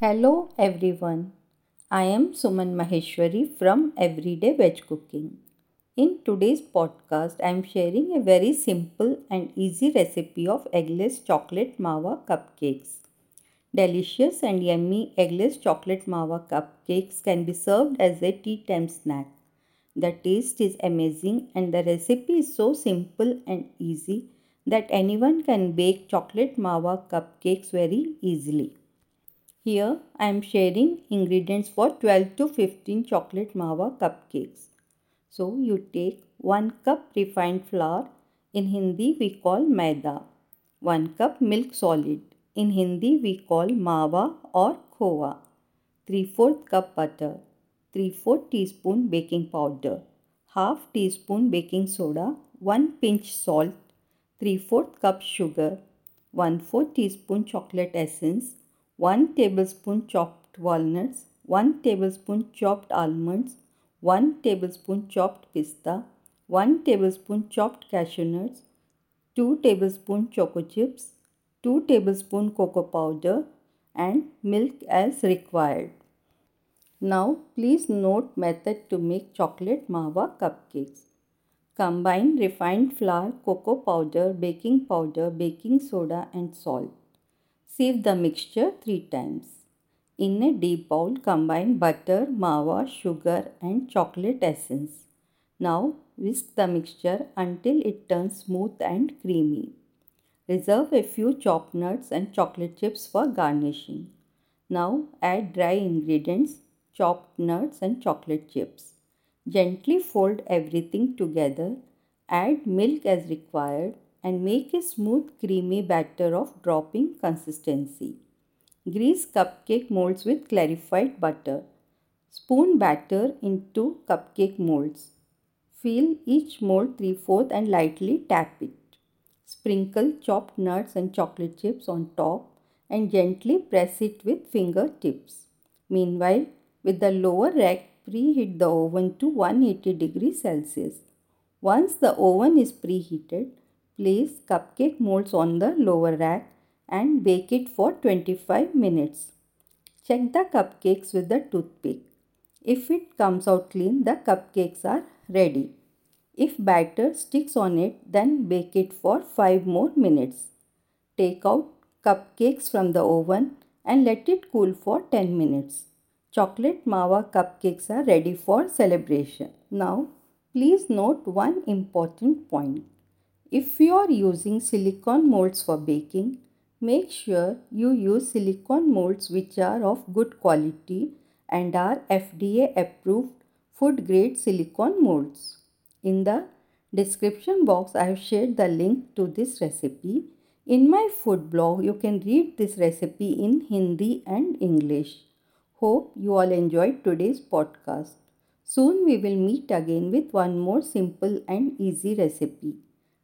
Hello everyone. I am Suman Maheshwari from Everyday Veg Cooking. In today's podcast, I am sharing a very simple and easy recipe of eggless chocolate mawa cupcakes. Delicious and yummy eggless chocolate mawa cupcakes can be served as a tea time snack. The taste is amazing and the recipe is so simple and easy that anyone can bake chocolate mawa cupcakes very easily. Here I am sharing ingredients for 12 to 15 chocolate mawa cupcakes. So you take 1 cup refined flour. In Hindi we call maida. 1 cup milk solid. In Hindi we call mawa or khoa. 3 4 cup butter. 3 4 teaspoon baking powder. Half teaspoon baking soda. 1 pinch salt. 3 4 cup sugar. 1 4 teaspoon chocolate essence 1 tablespoon chopped walnuts, 1 tablespoon chopped almonds, 1 tablespoon chopped pista, 1 tablespoon chopped cashew nuts, 2 tablespoon choco chips, 2 tablespoon cocoa powder and milk as required. Now please note method to make chocolate mawa cupcakes. Combine refined flour, cocoa powder, baking powder, baking soda and salt. Sieve the mixture 3 times. In a deep bowl, combine butter, mawa, sugar and chocolate essence. Now whisk the mixture until it turns smooth and creamy. Reserve a few chopped nuts and chocolate chips for garnishing. Now add dry ingredients, chopped nuts and chocolate chips. Gently fold everything together. Add milk as required and make a smooth creamy batter of dropping consistency. Grease cupcake molds with clarified butter. Spoon batter into cupcake molds. Fill each mold 3 4 and lightly tap it. Sprinkle chopped nuts and chocolate chips on top and gently press it with fingertips. Meanwhile, with the lower rack, preheat the oven to 180 degrees Celsius. Once the oven is preheated, Place cupcake molds on the lower rack and bake it for 25 minutes. Check the cupcakes with the toothpick. If it comes out clean, the cupcakes are ready. If batter sticks on it, then bake it for 5 more minutes. Take out cupcakes from the oven and let it cool for 10 minutes. Chocolate mawa cupcakes are ready for celebration. Now, please note one important point. If you are using silicone molds for baking, make sure you use silicone molds which are of good quality and are FDA approved food grade silicone molds. In the description box I have shared the link to this recipe. In my food blog you can read this recipe in Hindi and English. Hope you all enjoyed today's podcast. Soon we will meet again with one more simple and easy recipe.